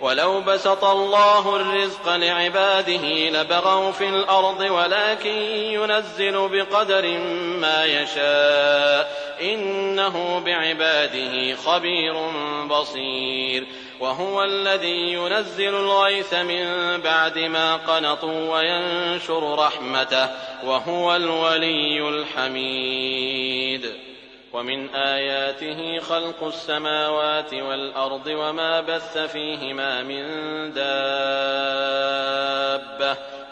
ولو بسط الله الرزق لعباده لبغوا في الأرض ولكن ينزل بقدر ما يشاء إنه بعباده خبير بصير وهو الذي ينزل الغيث من بعد ما قنطوا وينشر رحمته وهو الولي الحميد ومن آياته خلق السماوات والأرض وما بث فيهما من دابة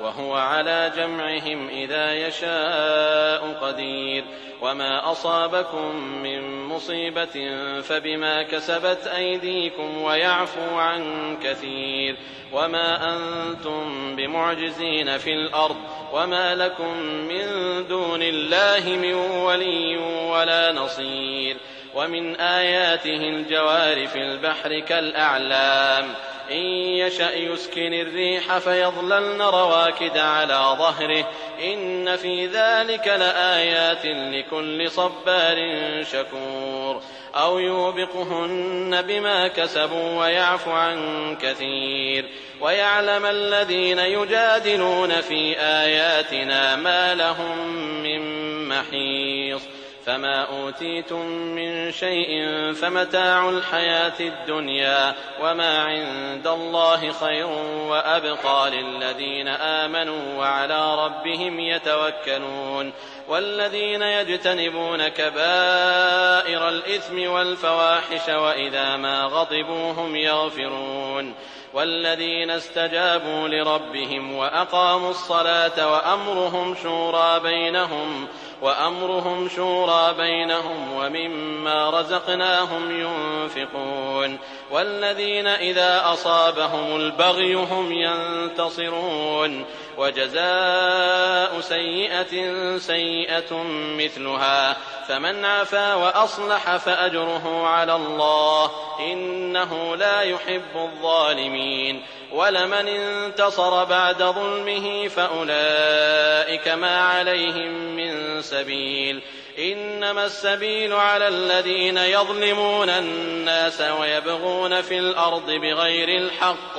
وهو على جمعهم إذا يشاء قدير وما أصابكم من مصيبة فبما كسبت أيديكم ويعفو عن كثير وما أنتم بمعجزين في الأرض وما لكم من دون الله من ولي ولا نصير ومن آياته الجوار في البحر كالأعلام إن يشأ يسكن الريح فيظللن رواكد على ظهره إن في ذلك لآيات لكل صبار شكور أو يوبقهن بما كسبوا ويعفو عن كثير ويعلم الذين يجادلون في آياتنا ما لهم من محيص فما أوتيتم من شيء فمتاع الحياة الدنيا وما عند الله خير وأبقى للذين آمنوا وعلى ربهم يتوكلون والذين يجتنبون كبائر الإثم والفواحش وإذا ما غضبوا هم يغفرون والذين استجابوا لربهم وأقاموا الصلاة وأمرهم شورى بينهم وأمرهم شورى بينهم ومما رزقناهم ينفقون والذين إذا أصابهم البغي هم ينتصرون وجزاء سيئة سيئة مثلها فمن عفا وأصلح فأجره على الله إنه لا يحب الظالمين. ولمن انتصر بعد ظلمه فأولئك ما عليهم من سبيل. إنما السبيل على الذين يظلمون الناس ويبغون في الأرض بغير الحق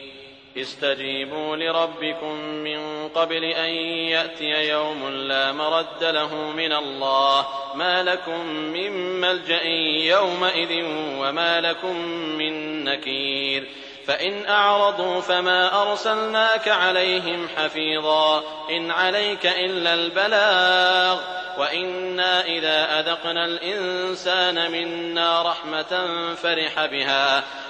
استجيبوا لربكم من قبل أن يأتي يوم لا مرد له من الله. ما لكم من ملجأ يومئذ وما لكم من نكير. فإن أعرضوا فما أرسلناك عليهم حفيظا. إن عليك إلا البلاغ. وإنا إذا أذقنا الإنسان منا رحمة فرح بها.